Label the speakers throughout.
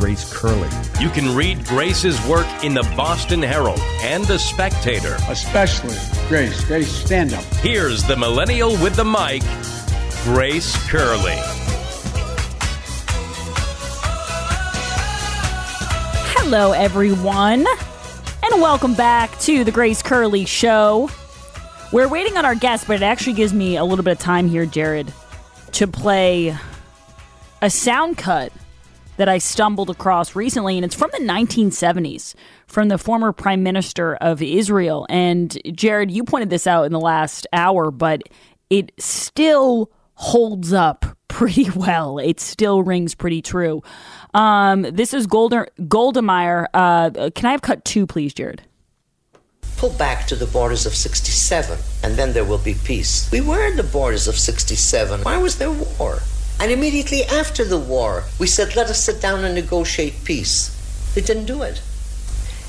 Speaker 1: Grace Curley.
Speaker 2: You can read Grace's work in the Boston Herald and the Spectator.
Speaker 3: Especially Grace. Grace, stand up.
Speaker 2: Here's the millennial with the mic, Grace Curley.
Speaker 4: Hello, everyone, and welcome back to the Grace Curley Show. We're waiting on our guest, but it actually gives me a little bit of time here, Jared, to play a sound cut that I stumbled across recently, and it's from the 1970s, from the former Prime Minister of Israel. And Jared, you pointed this out in the last hour, but it still holds up pretty well. It still rings pretty true. Um, this is Golda, Golda Meir. Uh, can I have cut two, please, Jared?
Speaker 5: Pull back to the borders of 67, and then there will be peace. We were in the borders of 67. Why was there war? And immediately after the war, we said, let us sit down and negotiate peace. They didn't do it.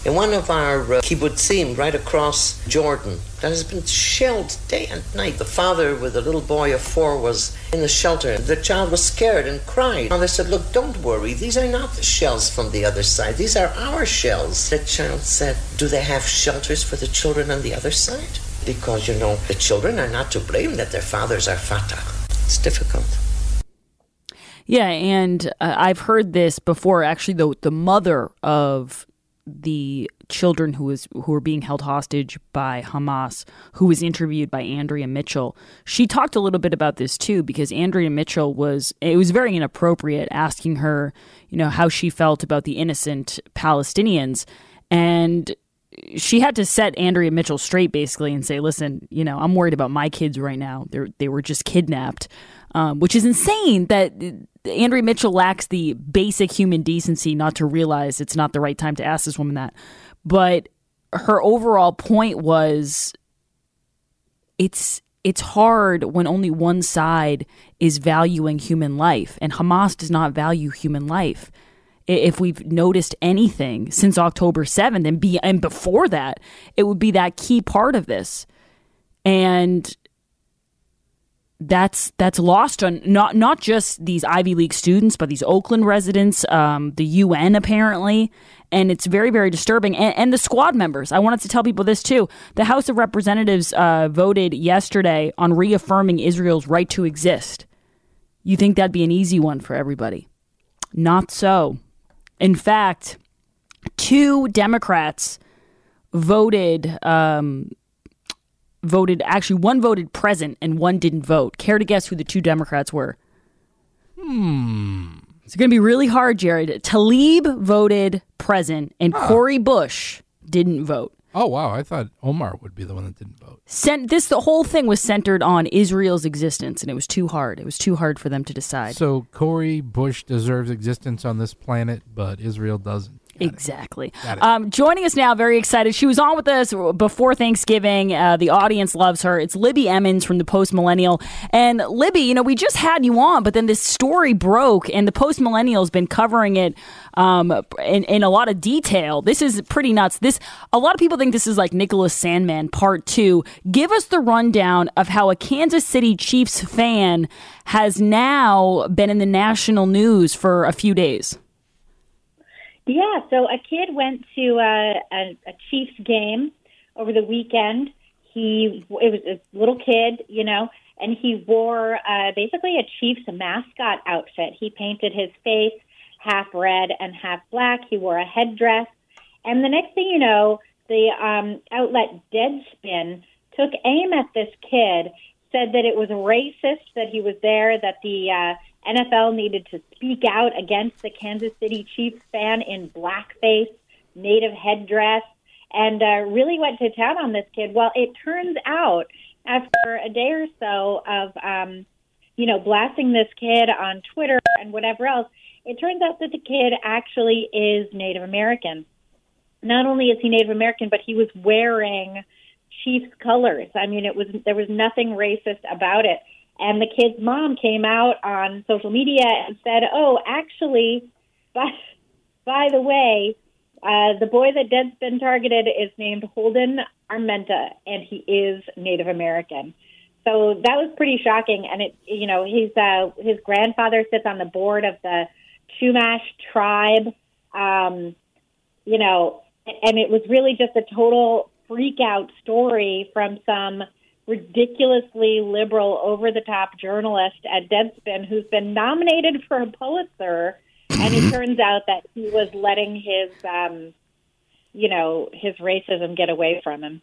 Speaker 5: In one of our uh, kibbutzim right across Jordan, that has been shelled day and night. The father with a little boy of four was in the shelter. The child was scared and cried. They said, Look, don't worry. These are not the shells from the other side. These are our shells. The child said, Do they have shelters for the children on the other side? Because, you know, the children are not to blame that their fathers are Fatah. It's difficult.
Speaker 4: Yeah, and uh, I've heard this before. Actually, the the mother of the children who was who were being held hostage by Hamas, who was interviewed by Andrea Mitchell, she talked a little bit about this too, because Andrea Mitchell was it was very inappropriate asking her, you know, how she felt about the innocent Palestinians, and she had to set Andrea Mitchell straight basically and say, listen, you know, I'm worried about my kids right now. They they were just kidnapped, um, which is insane that Andrea Mitchell lacks the basic human decency not to realize it's not the right time to ask this woman that. But her overall point was it's it's hard when only one side is valuing human life and Hamas does not value human life. If we've noticed anything since October 7th and be and before that, it would be that key part of this. And that's that's lost on not not just these Ivy League students, but these Oakland residents, um, the UN apparently, and it's very very disturbing. And, and, the squad members. I wanted to tell people this too. The House of Representatives uh, voted yesterday on reaffirming Israel's right to exist. You think that'd be an easy one for everybody? Not so. In fact, two Democrats voted um, voted actually one voted present and one didn't vote. Care to guess who the two Democrats were?
Speaker 6: Hmm.
Speaker 4: It's going to be really hard, Jared. Tlaib voted present and huh. Cori Bush didn't vote.
Speaker 6: Oh wow! I thought Omar would be the one that didn't vote.
Speaker 4: Sent this the whole thing was centered on Israel's existence, and it was too hard. It was too hard for them to decide.
Speaker 6: So Cori Bush deserves existence on this planet, but Israel doesn't.
Speaker 4: Exactly. Um, joining us now, very excited. She was on with us before Thanksgiving. Uh, the audience loves her. It's Libby Emmons from the Post Millennial. And Libby, you know, we just had you on, but then this story broke, and the Post Millennial has been covering it um, in, in a lot of detail. This is pretty nuts. This a lot of people think this is like Nicholas Sandmann Part Two. Give us the rundown of how a Kansas City Chiefs fan has now been in the national news for a few days.
Speaker 7: Yeah, so a kid went to a, a, a Chiefs game over the weekend. He it was a little kid, you know, and he wore uh, basically a Chiefs mascot outfit. He painted his face half red and half black. He wore a headdress, and the next thing you know, the um, outlet Deadspin took aim at this kid, said that it was racist that he was there, that the uh, NFL needed to speak out against the Kansas City Chiefs fan in blackface, native headdress, and uh, really went to town on this kid. Well, it turns out after a day or so of, um, you know, blasting this kid on Twitter and whatever else, it turns out that the kid actually is Native American. Not only is he Native American, but he was wearing Chiefs colors. I mean, it was there was nothing racist about it. And the kid's mom came out on social media and said, "Oh, actually, by by the way, uh, the boy that Deadspin targeted is named Holden Armenta, and he is Native American." So that was pretty shocking. And it, you know, his uh, his grandfather sits on the board of the Chumash tribe. Um, you know, and it was really just a total freak out story from some ridiculously liberal, over the top journalist at Deadspin who's been nominated for a Pulitzer. And it turns out that he was letting his, um, you know, his racism get away from him.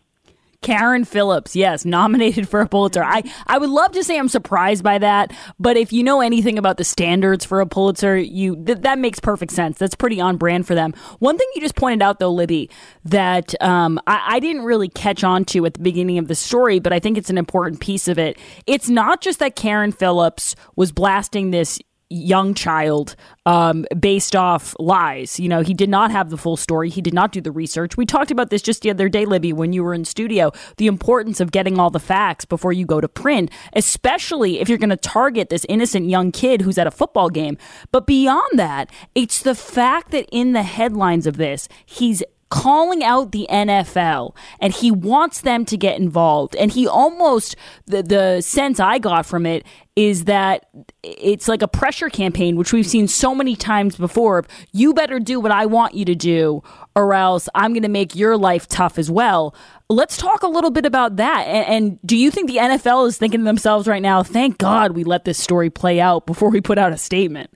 Speaker 4: Carron Phillips, yes, nominated for a Pulitzer. I, I would love to say I'm surprised by that, but if you know anything about the standards for a Pulitzer, you th- that makes perfect sense. That's pretty on brand for them. One thing you just pointed out, though, Libby, that um, I, I didn't really catch on to at the beginning of the story, but I think it's an important piece of it. It's not just that Carron Phillips was blasting this young child um, based off lies. You know, he did not have the full story. He did not do the research. We talked about this just the other day, Libby, when you were in studio. The importance of getting all the facts before you go to print, especially if you're going to target this innocent young kid who's at a football game. But beyond that, it's the fact that in the headlines of this, he's calling out the NFL and he wants them to get involved. And he almost, the, the sense I got from it is that it's like a pressure campaign, which we've seen so many times before. You better do what I want you to do, or else I'm going to make your life tough as well. Let's talk a little bit about that. And, and do you think the NFL is thinking to themselves right now, thank God we let this story play out before we put out a statement?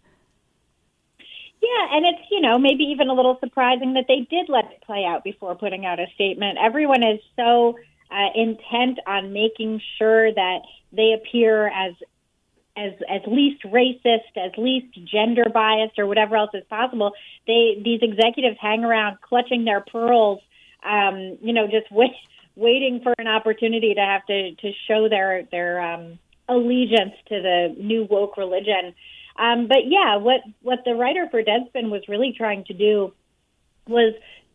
Speaker 7: Yeah, and it's, you know, maybe even a little surprising that they did let it play out before putting out a statement. Everyone is so uh, intent on making sure that they appear as as as least racist, as least gender biased, or whatever else is possible. They these executives hang around clutching their pearls, um, you know, just wait, waiting for an opportunity to have to to show their their um, allegiance to the new woke religion. Um, but yeah, what what the writer for Deadspin was really trying to do was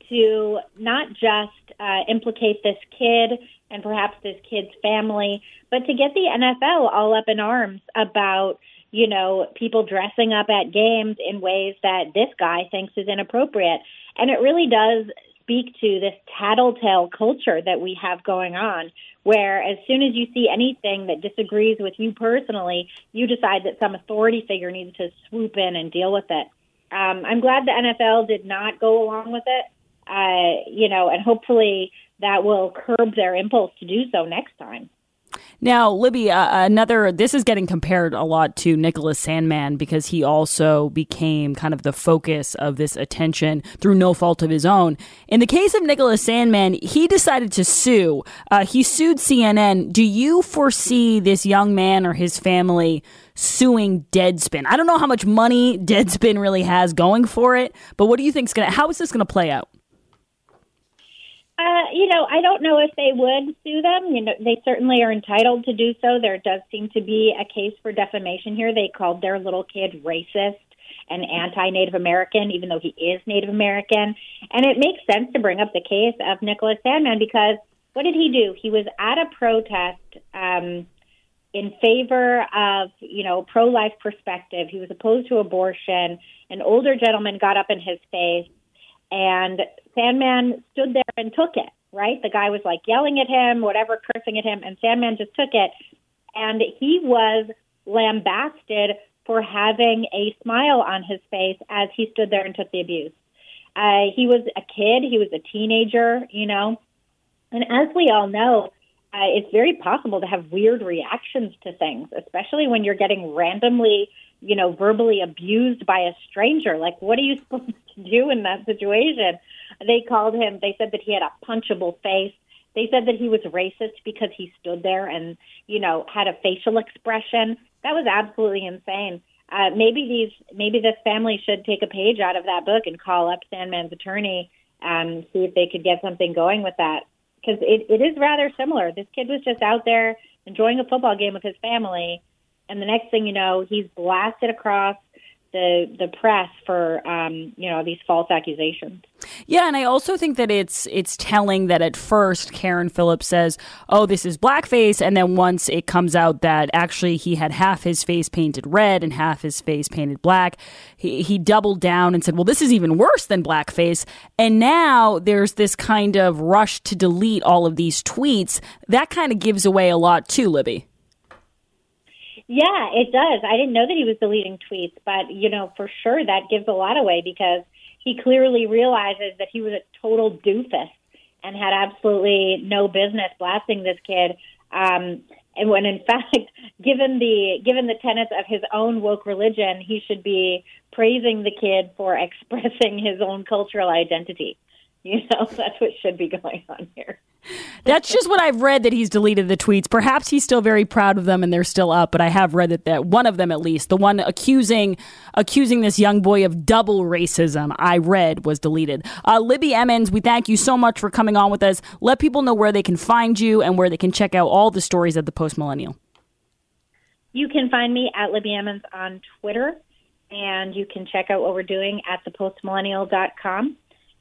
Speaker 7: to not just uh, implicate this kid and perhaps this kid's family, but to get the NFL all up in arms about you know people dressing up at games in ways that this guy thinks is inappropriate, and it really does speak to this tattletale culture that we have going on, where as soon as you see anything that disagrees with you personally, you decide that some authority figure needs to swoop in and deal with it. Um, I'm glad the NFL did not go along with it, uh, you know, and hopefully that will curb their impulse to do so next time.
Speaker 4: Now, Libby, uh, another, this is getting compared a lot to Nicholas Sandmann because he also became kind of the focus of this attention through no fault of his own. In the case of Nicholas Sandmann, he decided to sue. Uh, he sued CNN. Do you foresee this young man or his family suing Deadspin? I don't know how much money Deadspin really has going for it, but what do you think is going to, how is this going to play out?
Speaker 7: Uh, you know, I don't know if they would sue them. You know, they certainly are entitled to do so. There does seem to be a case for defamation here. They called their little kid racist and anti-Native American, even though he is Native American. And it makes sense to bring up the case of Nicholas Sandmann because what did he do? He was at a protest um, in favor of, you know, pro-life perspective. He was opposed to abortion. An older gentleman got up in his face and Sandmann stood there and took it, right? The guy was like yelling at him, whatever, cursing at him, and Sandmann just took it. And he was lambasted for having a smile on his face as he stood there and took the abuse. Uh, he was a kid, he was a teenager, you know. And as we all know, uh, it's very possible to have weird reactions to things, especially when you're getting randomly, you know, verbally abused by a stranger. Like, what are you supposed to do in that situation? They called him, they said that he had a punchable face. They said that he was racist because he stood there and, you know, had a facial expression. That was absolutely insane. Uh, maybe these, maybe this family should take a page out of that book and call up Sandmann's attorney and see if they could get something going with that. Because it, it is rather similar. This kid was just out there enjoying a football game with his family, and the next thing you know, he's blasted across the the press for um, you know these false accusations.
Speaker 4: Yeah, and I also think that it's it's telling that at first Carron Phillips says, "Oh, this is blackface," and then once it comes out that actually he had half his face painted red and half his face painted black, he, he doubled down and said, "Well, this is even worse than blackface." And now there's this kind of rush to delete all of these tweets. That kind of gives away a lot too, Libby.
Speaker 7: Yeah, it does. I didn't know that he was deleting tweets, but you know, for sure that gives a lot away because he clearly realizes that he was a total doofus and had absolutely no business blasting this kid. Um, and when in fact, given the given the tenets of his own woke religion, he should be praising the kid for expressing his own cultural identity. You know, that's what should be going on here.
Speaker 4: That's just what I've read that he's deleted the tweets. Perhaps he's still very proud of them and they're still up, but I have read that, that one of them at least, the one accusing accusing this young boy of double racism, I read was deleted. Uh, Libby Emmons, we thank you so much for coming on with us. Let people know where they can find you and where they can check out all the stories at the Post Millennial.
Speaker 7: You can find me at Libby Emmons on Twitter, and you can check out what we're doing at thepostmillennial.com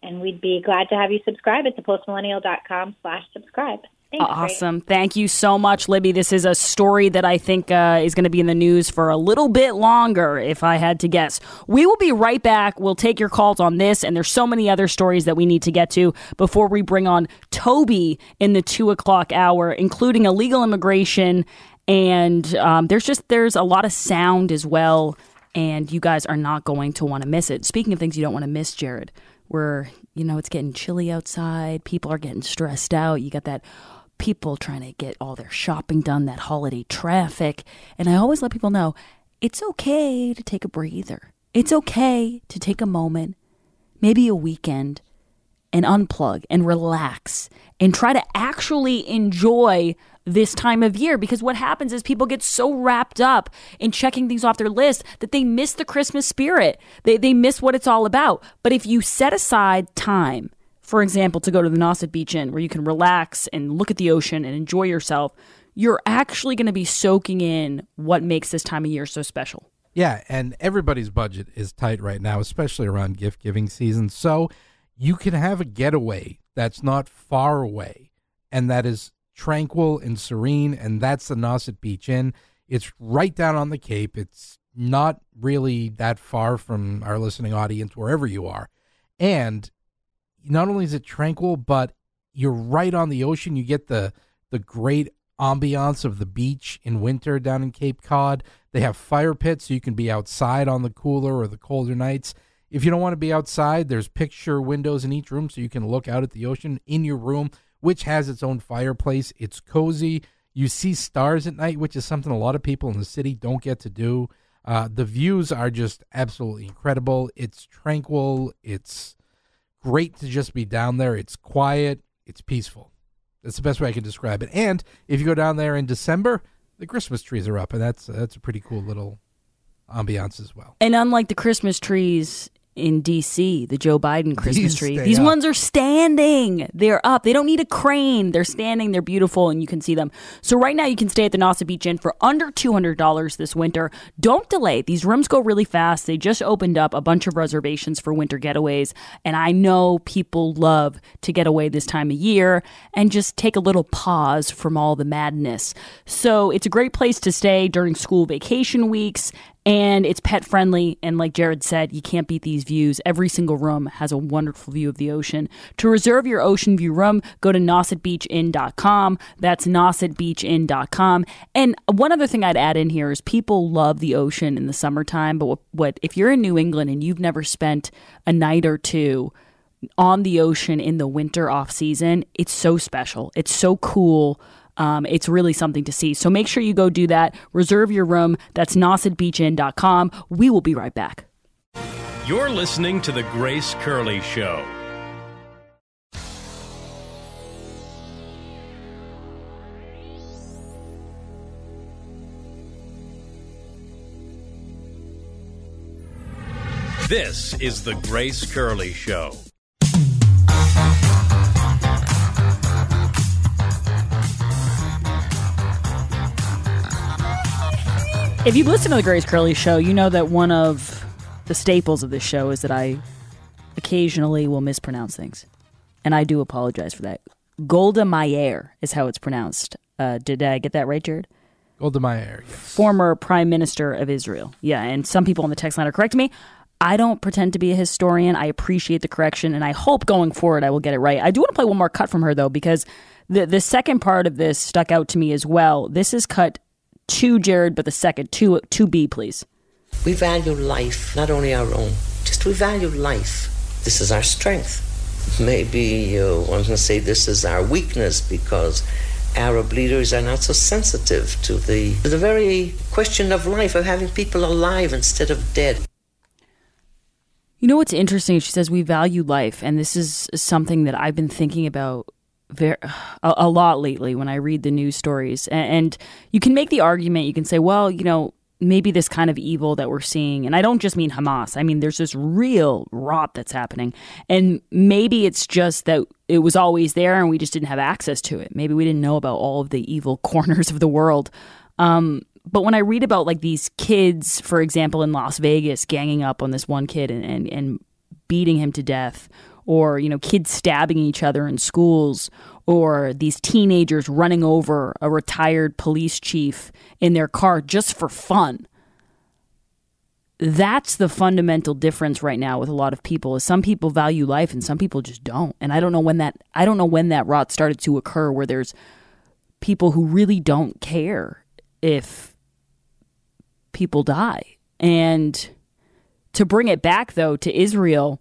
Speaker 7: and we'd be glad to have you subscribe at thepostmillennial.com slash subscribe.
Speaker 4: Awesome. Thank you so much, Libby. This is a story that I think uh, is going to be in the news for a little bit longer, if I had to guess. We will be right back. We'll take your calls on this, and there's so many other stories that we need to get to before we bring on Toby in the two o'clock hour, including illegal immigration. And um, there's just there's a lot of sound as well, and you guys are not going to want to miss it. Speaking of things you don't want to miss, Jared, where you know it's getting chilly outside people are getting stressed out you got that people trying to get all their shopping done that holiday traffic and i always let people know it's okay to take a breather. It's okay to take a moment maybe a weekend and unplug and relax and try to actually enjoy this time of year because what happens is people get so wrapped up in checking things off their list that they miss the Christmas spirit. They, they miss what it's all about. But if you set aside time, for example, to go to the Nauset Beach Inn where you can relax and look at the ocean and enjoy yourself, you're actually going to be soaking in what makes this time of year so special.
Speaker 6: Yeah, and everybody's budget is tight right now, especially around gift giving season. So you can have a getaway that's not far away and that is tranquil and serene, and that's the Nauset Beach Inn. It's right down on the Cape. It's not really that far from our listening audience, wherever you are. And not only is it tranquil, but you're right on the ocean. You get the the great ambiance of the beach in winter down in Cape Cod. They have fire pits so you can be outside on the cooler or the colder nights. If you don't want to be outside, there's picture windows in each room so you can look out at the ocean in your room which has its own fireplace. It's cozy. You see stars at night, which is something a lot of people in the city don't get to do. Uh, the views are just absolutely incredible. It's tranquil. It's great to just be down there. It's quiet. It's peaceful. That's the best way I can describe it. And if you go down there in December, the Christmas trees are up, and that's that's a pretty cool little ambiance as well.
Speaker 4: And unlike the Christmas trees in DC, the Joe Biden Christmas
Speaker 6: These
Speaker 4: tree. These
Speaker 6: up.
Speaker 4: ones are standing. They're up. They don't need a crane. They're standing. They're beautiful, and you can see them. So right now, you can stay at the Nauset Beach Inn for under two hundred dollars this winter. Don't delay. These rooms go really fast. They just opened up a bunch of reservations for winter getaways, and I know people love to get away this time of year and just take a little pause from all the madness. So it's a great place to stay during school vacation weeks and it's pet friendly. And like Jared said, you can't beat these views. Every single room has a wonderful view of the ocean. To reserve your ocean view room, go to nausetbeachin.com. That's nausetbeachin.com. And one other thing I'd add in here is people love the ocean in the summertime, but what, what if you're in New England and you've never spent a night or two on the ocean in the winter off season, it's so special. It's so cool. Um, it's really something to see. So make sure you go do that. Reserve your room. That's nausetbeachin.com. We will be right back.
Speaker 2: You're listening to The Grace Curley Show. This is The Grace Curley Show.
Speaker 4: If you've listened to the Grace Curley show, you know that one of the staples of this show is that I occasionally will mispronounce things, and I do apologize for that. Golda Meir is how it's pronounced. Uh, did I get that right, Jared?
Speaker 6: Golda Meir, yes.
Speaker 4: Former Prime Minister of Israel. Yeah, and some people on the text line are correcting me. I don't pretend to be a historian. I appreciate the correction, and I hope going forward I will get it right. I do want to play one more cut from her though, because the the second part of this stuck out to me as well. This is cut two, Jared, but the second two two B, please.
Speaker 5: We value life, not only our own. Just we value life. This is our strength. Maybe you want to say this is our weakness because Arab leaders are not so sensitive to the to the very question of life of having people alive instead of dead.
Speaker 4: You know what's interesting? She says we value life, and this is something that I've been thinking about very a, a lot lately when I read the news stories. And, and you can make the argument. You can say, well, you know, maybe this kind of evil that we're seeing, and I don't just mean Hamas. I mean, there's this real rot that's happening, and maybe it's just that it was always there and we just didn't have access to it. Maybe we didn't know about all of the evil corners of the world. Um, but when I read about like these kids, for example, in Las Vegas, ganging up on this one kid and, and, and beating him to death, or you know, kids stabbing each other in schools, or these teenagers running over a retired police chief in their car just for fun. That's the fundamental difference right now with a lot of people. Is some people value life and some people just don't. And I don't know when that I don't know when that rot started to occur where there's people who really don't care if people die. And to bring it back, though, to Israel,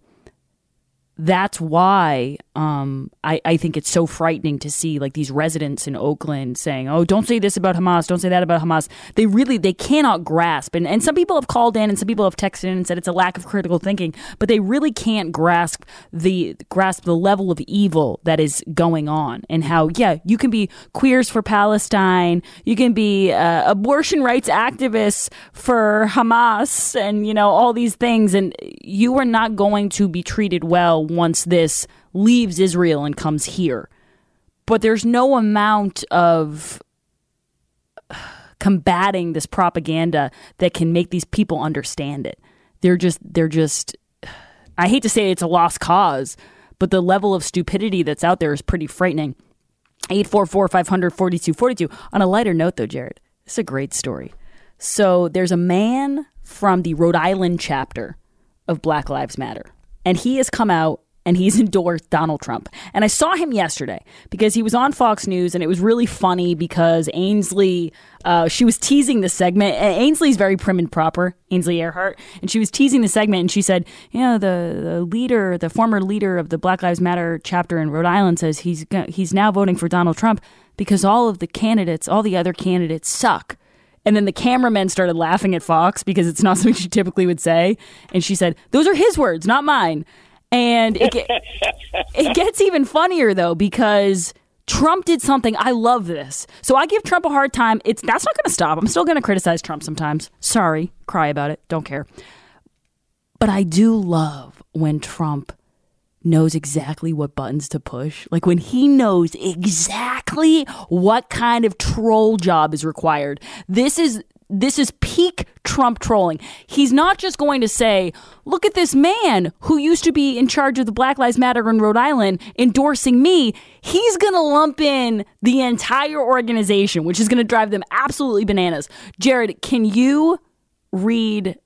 Speaker 4: that's why um, I, I think it's so frightening to see like these residents in Oakland saying, "Oh, don't say this about Hamas, don't say that about Hamas." They really they cannot grasp, and and some people have called in and some people have texted in and said it's a lack of critical thinking, but they really can't grasp the grasp the level of evil that is going on and how yeah you can be queers for Palestine, you can be uh, abortion rights activists for Hamas, and you know all these things, and you are not going to be treated well once this leaves Israel and comes here. But there's no amount of combating this propaganda that can make these people understand it. They're just they're just I hate to say it's a lost cause, but the level of stupidity that's out there is pretty frightening. 844 500 4242. On a lighter note, though, Jared, this is a great story. So there's a man from the Rhode Island chapter of Black Lives Matter, and he has come out and he's endorsed Donald Trump. And I saw him yesterday because he was on Fox News, and it was really funny because Ainsley, uh, she was teasing the segment. Ainsley's very prim and proper, Ainsley Earhardt, and she was teasing the segment, and she said, "You know, the, the leader, the former leader of the Black Lives Matter chapter in Rhode Island, says he's he's now voting for Donald Trump because all of the candidates, all the other candidates, suck." And then the cameramen started laughing at Fox because it's not something she typically would say. And she said, Those are his words, not mine. And it, it gets even funnier though because Trump did something. I love this. So I give Trump a hard time. It's that's not going to stop. I'm still going to criticize Trump sometimes. Sorry, cry about it. Don't care. But I do love when Trump knows exactly what buttons to push. Like when he knows exactly what kind of troll job is required. This is this is peak Trump trolling. He's not just going to say, look at this man who used to be in charge of the Black Lives Matter in Rhode Island endorsing me. He's going to lump in the entire organization, which is going to drive them absolutely bananas. Jared, can you read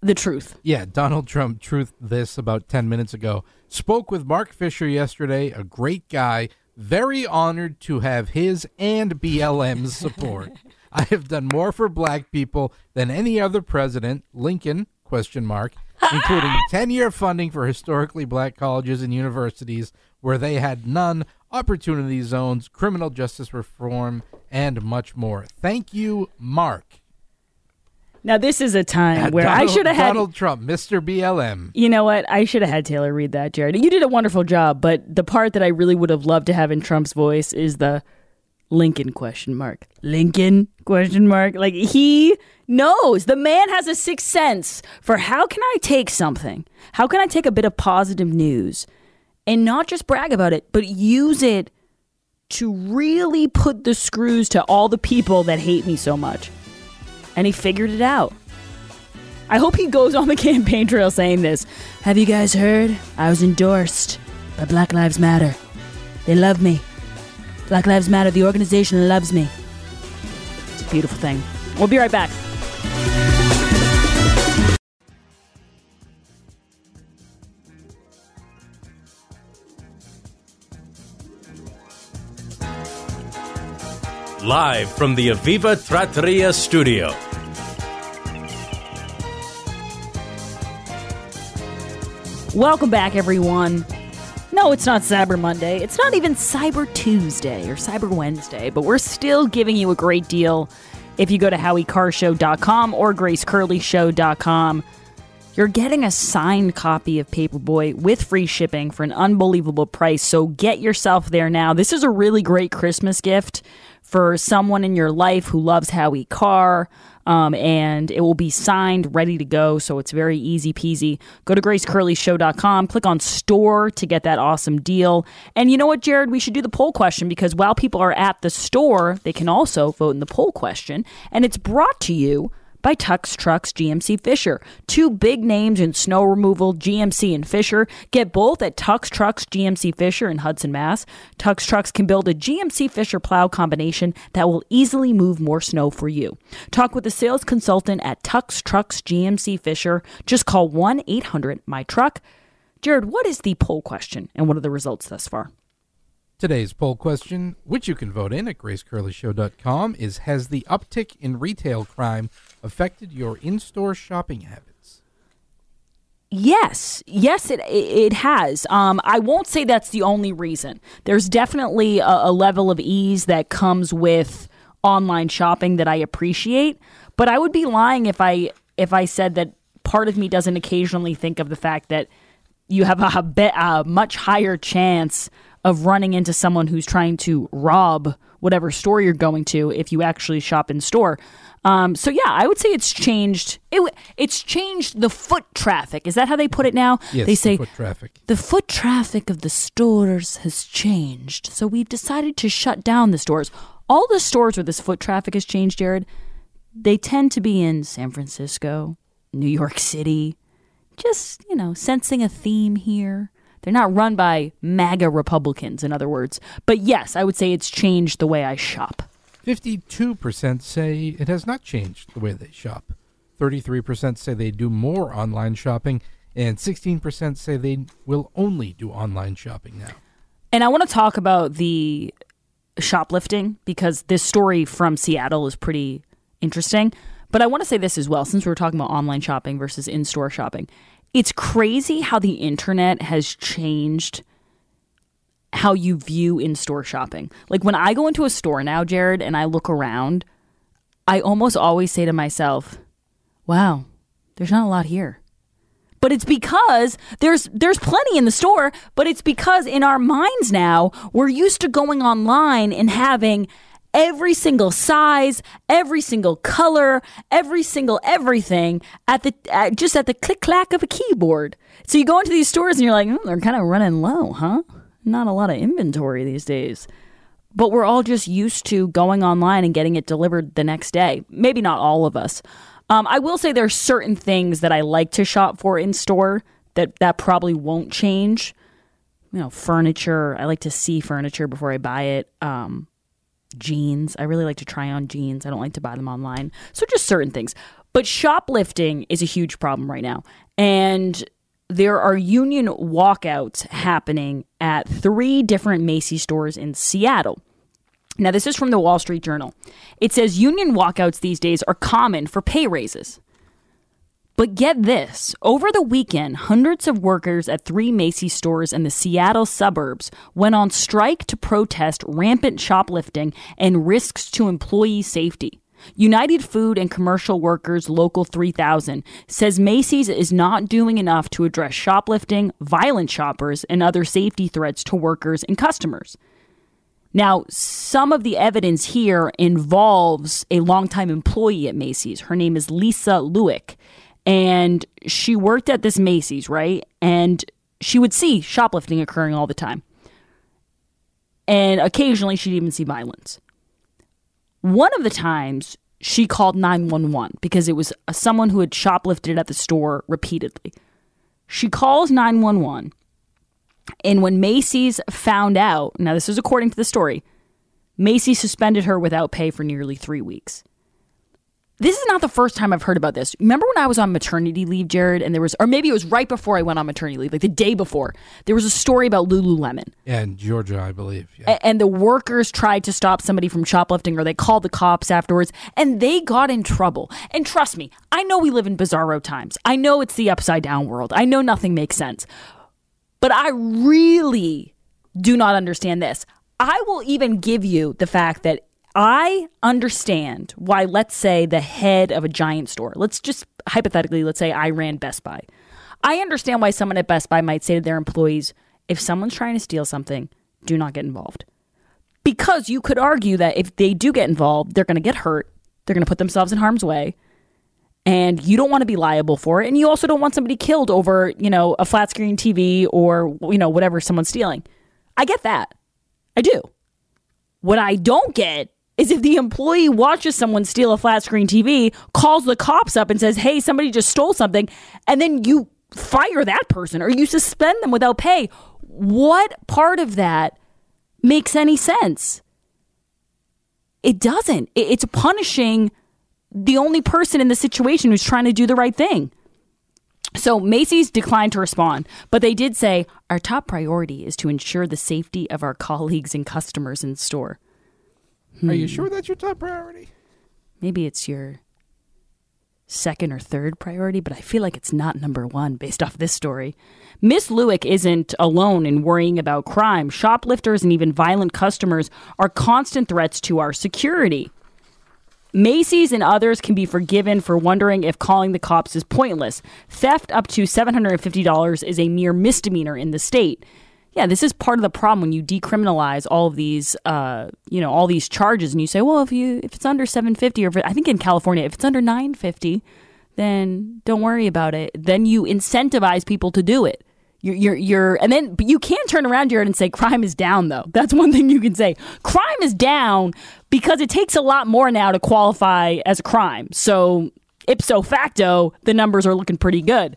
Speaker 4: the truth?
Speaker 6: Yeah, Donald Trump, truth this about 10 minutes ago. Spoke with Mark Fisher yesterday, a great guy. Very honored to have his and BLM's support. I have done more for black people than any other president, Lincoln, question mark, including 10-year funding for historically black colleges and universities where they had none, opportunity zones, criminal justice reform, and much more. Thank you, Mark.
Speaker 4: Now this is a time
Speaker 6: Uh,
Speaker 4: where
Speaker 6: Donald,
Speaker 4: I should have had
Speaker 6: Donald Trump, Mr. BLM.
Speaker 4: You know what? I should have had Taylor read that, Jared. You did a wonderful job, but the part that I really would have loved to have in Trump's voice is the Lincoln question mark. Lincoln question mark. Like he knows. The man has a sixth sense for how can I take something? How can I take a bit of positive news and not just brag about it, but use it to really put the screws to all the people that hate me so much. And he figured it out. I hope he goes on the campaign trail saying this. Have you guys heard? I was endorsed by Black Lives Matter. They love me. Black Lives Matter, the organization loves me. It's a beautiful thing. We'll be right back.
Speaker 2: Live from the Aviva Trattoria studio.
Speaker 4: Welcome back, everyone. No, it's not Cyber Monday. It's not even Cyber Tuesday or Cyber Wednesday, but we're still giving you a great deal if you go to howiecarrshow.com or gracecurleyshow.com. You're getting a signed copy of Paperboy with free shipping for an unbelievable price, so get yourself there now. This is a really great Christmas gift for someone in your life who loves Howie Carr. Um, and it will be signed, ready to go. So it's very easy peasy. Go to gracecurleyshow.com, click on store to get that awesome deal. And you know what, Jared? We should do the poll question because while people are at the store, they can also vote in the poll question. And it's brought to you by Tux Trucks GMC Fisher. Two big names in snow removal, GMC and Fisher. Get both at Tux Trucks GMC Fisher in Hudson, Mass. Tux Trucks can build a GMC Fisher plow combination that will easily move more snow for you. Talk with a sales consultant at Tux Trucks GMC Fisher. Just call 1 800 My Truck. Jared, what is the poll question and what are the results thus far?
Speaker 6: Today's poll question, which you can vote in at gracecurleyshow.com, is Has the uptick in retail crime affected your in store shopping habits?
Speaker 4: Yes, yes, it it has. Um, I won't say that's the only reason. There's definitely a, a level of ease that comes with online shopping that I appreciate, but I would be lying if I if I said that part of me doesn't occasionally think of the fact that you have a, be- a much higher chance of running into someone who's trying to rob whatever store you're going to if you actually shop in store. Um, so yeah, I would say it's changed. It, it's changed the foot traffic. Is that how they put it now?
Speaker 6: Yes,
Speaker 4: they
Speaker 6: the
Speaker 4: say
Speaker 6: foot traffic.
Speaker 4: the foot traffic of the stores has changed. So we've decided to shut down the stores. All the stores where this foot traffic has changed, Jared, they tend to be in San Francisco, New York City. Just, you know, sensing a theme here. They're not run by MAGA Republicans, in other words. But yes, I would say it's changed the way I shop.
Speaker 6: 52% say it has not changed the way they shop. 33% say they do more online shopping, and 16% say they will only do online shopping now.
Speaker 4: And I want to talk about the shoplifting because this story from Seattle is pretty interesting. But I want to say this as well, since we are talking about online shopping versus in store shopping. It's crazy how the internet has changed how you view in store shopping. Like when I go into a store now, Jared, and I look around, I almost always say to myself, wow, there's not a lot here. But it's because there's there's plenty in the store, but it's because in our minds now, we're used to going online and having every single size, every single color, every single everything at the at, just at the click clack of a keyboard. So you go into these stores and you're like, oh, they're kind of running low, huh? Not a lot of inventory these days. But we're all just used to going online and getting it delivered the next day. Maybe not all of us. Um, I will say there's certain things that I like to shop for in store that that probably won't change. You know, furniture. I like to see furniture before I buy it. Um, jeans. I really like to try on jeans. I don't like to buy them online. So just certain things. But shoplifting is a huge problem right now. And there are union walkouts happening at three different Macy's stores in Seattle. Now, this is from the Wall Street Journal. It says union walkouts these days are common for pay raises. But get this over the weekend, hundreds of workers at three Macy's stores in the Seattle suburbs went on strike to protest rampant shoplifting and risks to employee safety. United Food and Commercial Workers Local 3000 says Macy's is not doing enough to address shoplifting, violent shoppers, and other safety threats to workers and customers. Now, some of the evidence here involves a longtime employee at Macy's. Her name is Lisa Lewick, and she worked at this Macy's, right? And she would see shoplifting occurring all the time. And occasionally she'd even see violence. One of the times she called 911 because it was someone who had shoplifted at the store repeatedly. She calls 911, and when Macy's found out, now this is according to the story, Macy suspended her without pay for nearly three weeks this is not the first time I've heard about this. Remember when I was on maternity leave, Jared, and there was, or maybe it was right before I went on maternity leave, like the day before, there was a story about Lululemon.
Speaker 6: Yeah, in Georgia, I believe. Yeah.
Speaker 4: A- and the workers tried to stop somebody from shoplifting, or they called the cops afterwards, and they got in trouble. And trust me, I know we live in bizarro times. I know it's the upside down world. I know nothing makes sense. But I really do not understand this. I will even give you the fact that I understand why, let's say, the head of a giant store, let's just hypothetically, let's say I ran Best Buy. I understand why someone at Best Buy might say to their employees, if someone's trying to steal something, do not get involved. Because you could argue that if they do get involved, they're going to get hurt, they're going to put themselves in harm's way, and you don't want to be liable for it. And you also don't want somebody killed over, you know, a flat screen TV or, you know, whatever someone's stealing. I get that. I do. What I don't get is if the employee watches someone steal a flat screen TV, calls the cops up and says, hey, somebody just stole something, and then you fire that person or you suspend them without pay. What part of that makes any sense? It doesn't. It's punishing the only person in the situation who's trying to do the right thing. So Macy's declined to respond, but they did say our top priority is to ensure the safety of our colleagues and customers in store.
Speaker 6: Are you hmm. sure that's your top priority?
Speaker 4: Maybe it's your second or third priority, but I feel like it's not number one based off this story. Miss Lewick isn't alone in worrying about crime. Shoplifters and even violent customers are constant threats to our security. Macy's and others can be forgiven for wondering if calling the cops is pointless. Theft up to $750 is a mere misdemeanor in the state yeah, this is part of the problem when you decriminalize all of these, uh, you know, all these charges, and you say, well, if you if it's under seven fifty, or if, I think in California, if it's under nine fifty, then don't worry about it. Then you incentivize people to do it. You're, you're, you're, and then you can't turn around, Jared, and say crime is down. Though that's one thing you can say. Crime is down because it takes a lot more now to qualify as a crime. So ipso facto, the numbers are looking pretty good.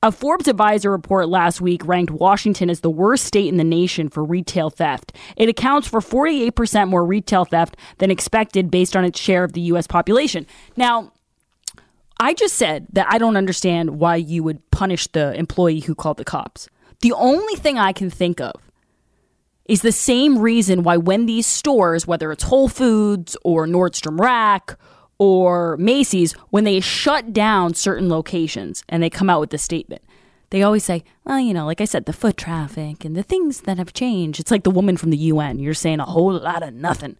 Speaker 4: A Forbes Advisor report last week ranked Washington as the worst state in the nation for retail theft. It accounts for 48% more retail theft than expected based on its share of the U.S. population. Now, I just said that I don't understand why you would punish the employee who called the cops. The only thing I can think of is the same reason why when these stores, whether it's Whole Foods or Nordstrom Rack or Macy's, when they shut down certain locations and they come out with the statement, they always say, well, you know, like I said, the foot traffic and the things that have changed. It's like the woman from the UN. You're saying a whole lot of nothing.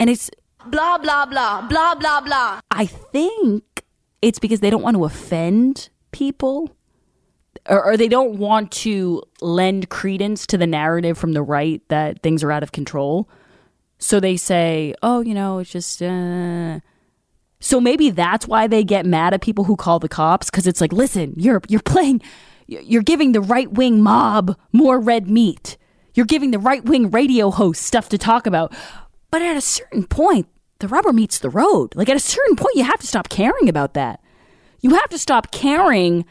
Speaker 4: And it's
Speaker 8: blah, blah, blah, blah, blah, blah.
Speaker 4: I think it's because they don't want to offend people or, or they don't want to lend credence to the narrative from the right that things are out of control. So they say, oh, you know, it's just. Uh. So maybe that's why they get mad at people who call the cops because it's like, listen, you're you're playing, you're giving the right wing mob more red meat. You're giving the right wing radio host stuff to talk about. But at a certain point, the rubber meets the road. Like at a certain point, you have to stop caring about that. You have to stop caring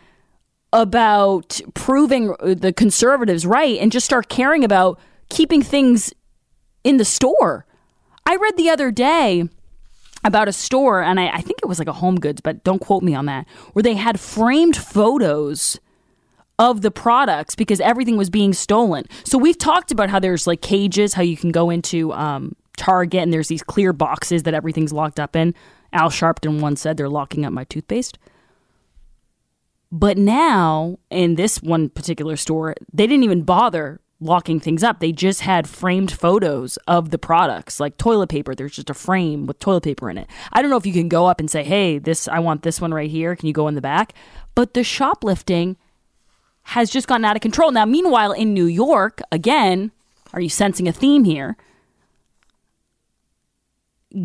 Speaker 4: about proving the conservatives right and just start caring about keeping things in the store. I read the other day about a store, and I, I, think it was like a home goods, but don't quote me on that, where they had framed photos of the products because everything was being stolen. So we've talked about how there's like cages, how you can go into um, Target and there's these clear boxes that everything's locked up in. Al Sharpton once said they're locking up my toothpaste. But now, in this one particular store, they didn't even bother locking things up. They just had framed photos of the products, like toilet paper. There's just a frame with toilet paper in it. I don't know if you can go up and say, "Hey, this I want this one right here. Can you go in the back?" But the shoplifting has just gotten out of control. Now, meanwhile, in New York, again, are you sensing a theme here?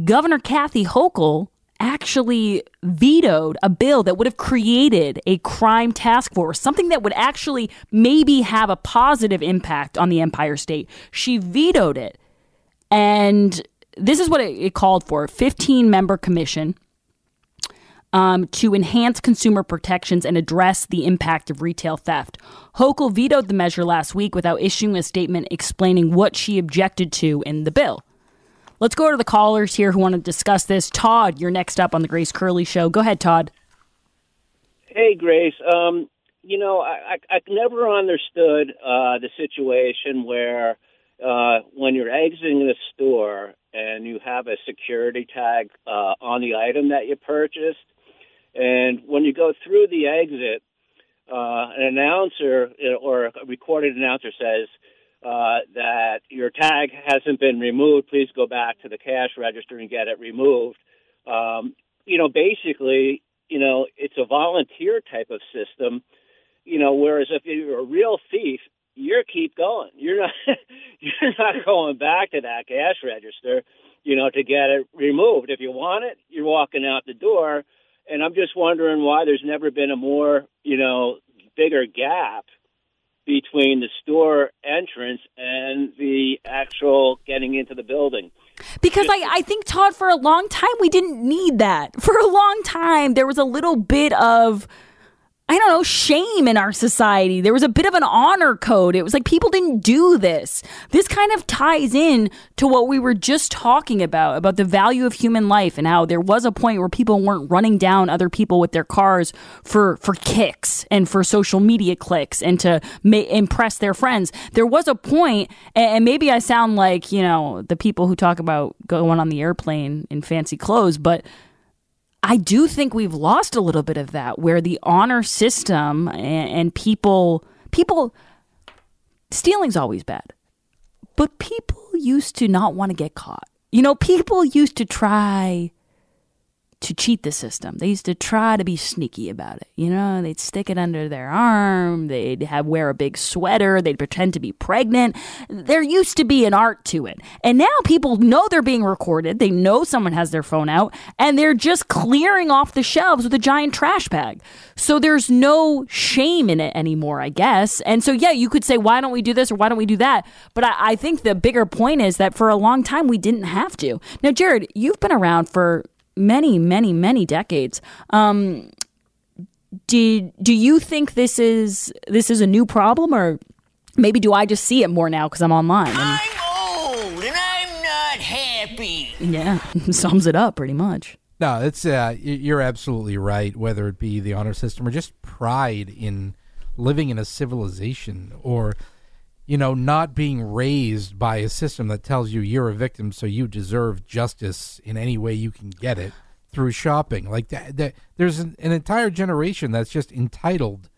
Speaker 4: Governor Kathy Hochul actually vetoed a bill that would have created a crime task force, something that would actually maybe have a positive impact on the Empire State. She vetoed it. And this is what it, called for 15 member commission um, to enhance consumer protections and address the impact of retail theft. Hochul vetoed the measure last week without issuing a statement explaining what she objected to in the bill. Let's go to the callers here who want to discuss this. Todd, you're next up on the Grace Curley Show. Go ahead, Todd.
Speaker 9: Hey, Grace. Um, you know, I, I, I've never understood uh, the situation where uh, when you're exiting the store and you have a security tag uh, on the item that you purchased, and when you go through the exit, uh, an announcer uh, or a recorded announcer says uh, that your tag hasn't been removed. Please go back to the cash register and get it removed. Um, you know, basically, you know, it's a volunteer type of system. You know, whereas if you're a real thief, you're keep going. You're not you're not going back to that cash register, you know, to get it removed. If you want it, you're walking out the door and I'm just wondering why there's never been a more, you know, bigger gap between the store entrance and the actual getting into the building.
Speaker 4: Because I, I think, Todd, for a long time, we didn't need that. For a long time, there was a little bit of I don't know, shame in our society. There was a bit of an honor code. It was like people didn't do this. This kind of ties in to what we were just talking about, about the value of human life and how there was a point where people weren't running down other people with their cars for, for kicks and for social media clicks and to ma- impress their friends. There was a point, and maybe I sound like, you know, the people who talk about going on the airplane in fancy clothes, but I do think we've lost a little bit of that where the honor system and, and people people stealing's always bad. But people used to not want to get caught. You know, people used to try to cheat the system. They used to try to be sneaky about it. You know, they'd stick it under their arm, they'd have wear a big sweater, they'd pretend to be pregnant. There used to be an art to it. And now people know they're being recorded. They know someone has their phone out and they're just clearing off the shelves with a giant trash bag. So there's no shame in it anymore, I guess. And so yeah, you could say why don't we do this or why don't we do that? But I, I think the bigger point is that for a long time we didn't have to. Now, Jared, you've been around for many, many, many decades. Um, did do you think this is this is a new problem, or maybe do I just see it more now because I'm online? And,
Speaker 10: I'm old and I'm not happy.
Speaker 4: yeah, sums it up pretty much.
Speaker 6: No, it's uh, you're absolutely right. Whether it be the honor system or just pride in living in a civilization, or you know, not being raised by a system that tells you you're a victim, so you deserve justice in any way you can get it through shopping. Like that, that there's an, an entire generation that's just entitled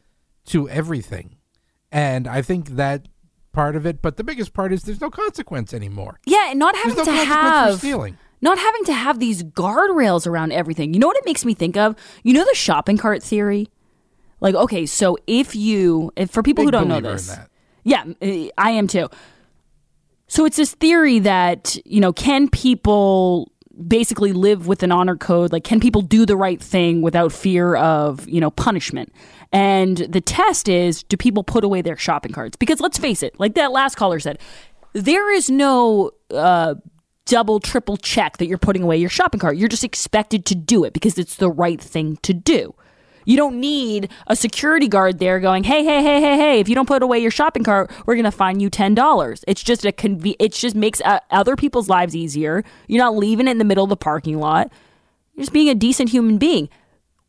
Speaker 6: to everything, and I think that part of it. But the biggest part is there's no consequence anymore.
Speaker 4: Yeah, and not having
Speaker 6: no
Speaker 4: to have
Speaker 6: stealing.
Speaker 4: not having to have these guardrails around everything. You know what it makes me think of? You know the shopping cart theory? Like, okay, so if you, if for people who don't know this. Yeah, uh, I am too. So it's this theory that you know, can people basically live with an honor code? Like, can people do the right thing without fear of you know punishment? And the test is, do people put away their shopping carts? Because let's face it, like that last caller said, there is no uh, double, triple check that you're putting away your shopping cart. You're just expected to do it because it's the right thing to do. You don't need a security guard there going, "Hey, hey, hey, hey, hey! If you don't put away your shopping cart, we're gonna fine you ten dollars." It's just a conve- It just makes uh, other people's lives easier. You're not leaving it in the middle of the parking lot. You're just being a decent human being.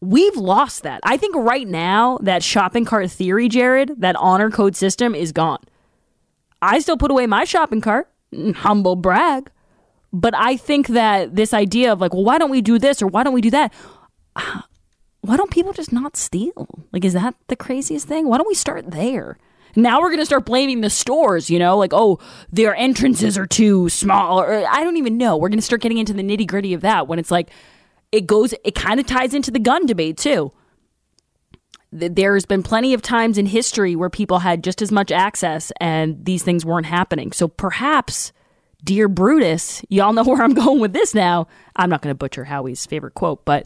Speaker 4: We've lost that. I think right now that shopping cart theory, Jared, that honor code system is gone. I still put away my shopping cart. Humble brag. But I think that this idea of like, well, why don't we do this or why don't we do that? Why don't people just not steal? Like, is that the craziest thing? Why don't we start there? Now we're going to start blaming the stores, you know, like, oh, their entrances are too small. Or uh, I don't even know. We're going to start getting into the nitty gritty of that when it's like, it goes, it kind of ties into the gun debate too there's been plenty of times in history where people had just as much access and these things weren't happening. So perhaps, dear Brutus, y'all know where I'm going with this now. I'm not going to butcher Howie's favorite quote, but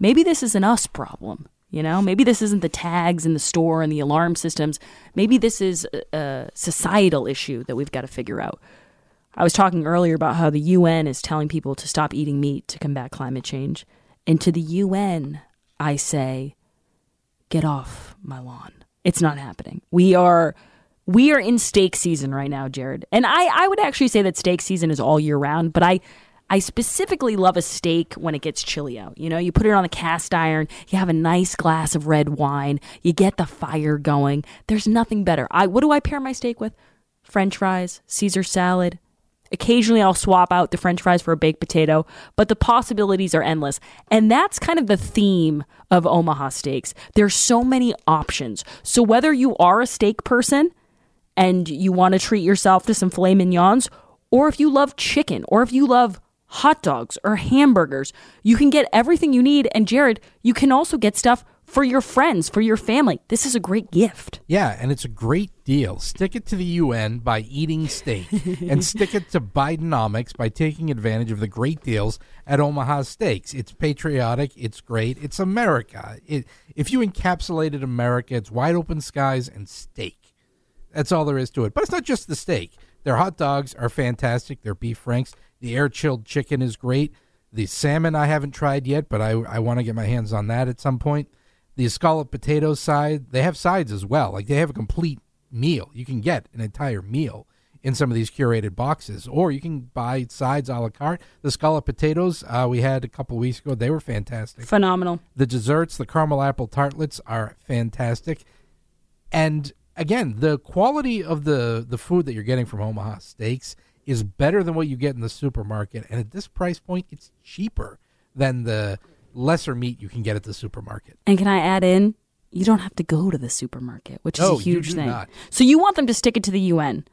Speaker 4: maybe this is an us problem. You know, maybe this isn't the tags in the store and the alarm systems. Maybe this is a, a societal issue that we've got to figure out. I was talking earlier about how the UN is telling people to stop eating meat to combat climate change. And to the UN, I say, get off my lawn. It's not happening. We are we are in steak season right now, Jared. And I, I would actually say that steak season is all year round, but I I specifically love a steak when it gets chilly out. You know, you put it on the cast iron, you have a nice glass of red wine, you get the fire going. There's nothing better. I what do I pair my steak with? French fries, Caesar salad. Occasionally I'll swap out the french fries for a baked potato, but the possibilities are endless. And that's kind of the theme of Omaha Steaks. There's so many options. So whether you are a steak person and you want to treat yourself to some filet mignons, or if you love chicken, or if you love hot dogs or hamburgers, you can get everything you need. And Jared, you can also get stuff for your friends, for your family. This is a great gift.
Speaker 6: Yeah, and it's a great deal. Stick it to the UN by eating steak, and stick it to Bidenomics by taking advantage of the great deals at Omaha Steaks. It's patriotic, it's great, it's America. It, if you encapsulated America, it's wide open skies and steak. That's all there is to it. But it's not just the steak. Their hot dogs are fantastic. Their beef franks, the air chilled chicken is great. The salmon I haven't tried yet, but I, I want to get my hands on that at some point. The scalloped potatoes side, they have sides as well. Like they have a complete meal. You can get an entire meal in some of these curated boxes, or you can buy sides a la carte. The scallop potatoes uh, we had a couple weeks ago, they were fantastic.
Speaker 4: Phenomenal.
Speaker 6: The desserts, the caramel apple tartlets are fantastic. And again, the quality of the, the food that you're getting from Omaha Steaks is better than what you get in the supermarket. And at this price point, it's cheaper than the lesser meat you can get at the supermarket.
Speaker 4: And can I add in? You don't have to go to the supermarket, which is a huge thing.
Speaker 6: not.
Speaker 4: So you want them to stick it to the UN.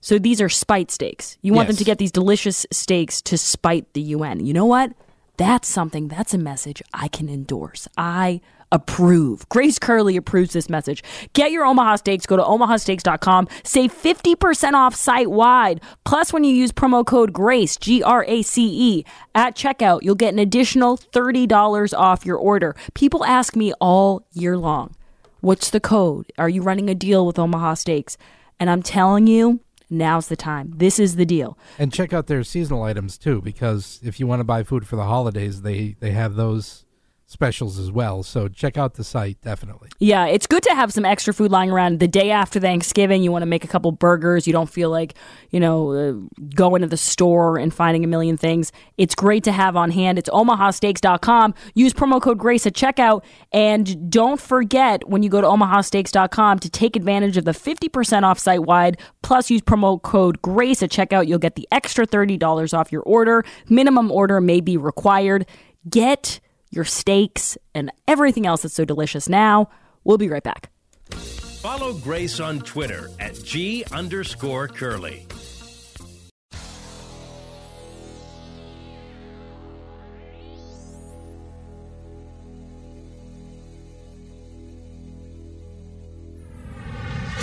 Speaker 4: So these are spite steaks. You want them to get these delicious steaks to spite the UN. You know what? That's something, that's a message I can endorse. I approve. Grace Curley approves this message. Get your Omaha Steaks. Go to omahasteaks.com. Save 50% off site wide. Plus, when you use promo code GRACE, G R A C E, at checkout, you'll get an additional $30 off your order. People ask me all year long, what's the code? Are you running a deal with Omaha Steaks? And I'm telling you, now's the time. This is the deal.
Speaker 6: And check out their seasonal items too, because if you want to buy food for the holidays, they, they have those specials as well. So check out the site, definitely.
Speaker 4: Yeah, it's good to have some extra food lying around the day after Thanksgiving. You want to make a couple burgers. You don't feel like, you know, uh, going to the store and finding a million things. It's great to have on hand. It's omahasteaks.com. Use promo code GRACE at checkout. And don't forget when you go to omahasteaks.com to take advantage of the 50% off site wide. Plus, use promo code GRACE at checkout. You'll get the extra $30 off your order. Minimum order may be required. Get your steaks, and everything else that's so delicious now. We'll be right back.
Speaker 2: Follow Grace on Twitter at G underscore Curley.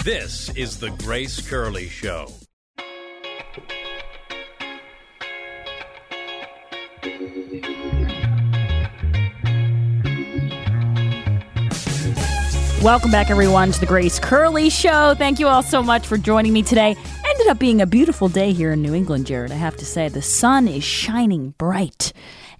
Speaker 2: This is the Grace Curley Show.
Speaker 4: Welcome back, everyone, to the Grace Curley Show. Thank you all so much for joining me today. Ended up being a beautiful day here in New England, Jared. I have to say, the sun is shining bright.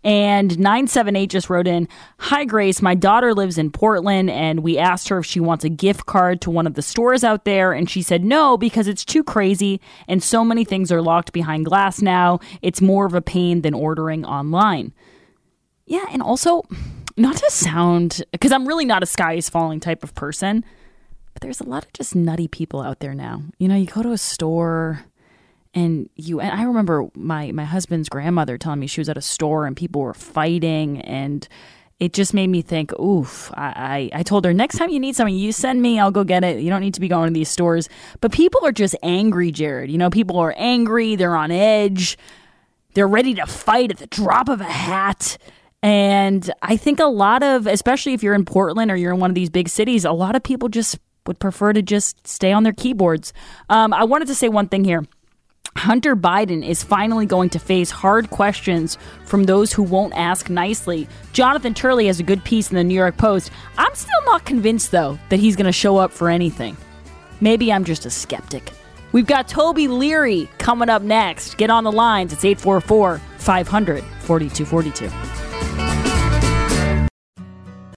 Speaker 4: And 978 just wrote in Hi, Grace. My daughter lives in Portland, and we asked her if she wants a gift card to one of the stores out there. And she said no, because it's too crazy, and so many things are locked behind glass now. It's more of a pain than ordering online. Yeah, and also, not to sound, because I'm really not a sky is falling type of person, but there's a lot of just nutty people out there now. You know, you go to a store and you, and I remember my, my husband's grandmother telling me she was at a store and people were fighting and it just made me think, oof. I, I, I told her, next time you need something, you send me, I'll go get it. You don't need to be going to these stores. But people are just angry, Jared. You know, people are angry, they're on edge, they're ready to fight at the drop of a hat. And I think a lot of, especially if you're in Portland or you're in one of these big cities, a lot of people just would prefer to just stay on their keyboards. Um, I wanted to say one thing here. Hunter Biden is finally going to face hard questions from those who won't ask nicely. Jonathan Turley has a good piece in the New York Post. I'm still not convinced, though, that he's going to show up for anything. Maybe I'm just a skeptic. We've got Toby Leary coming up next. Get on the lines. It's 844 500 4242.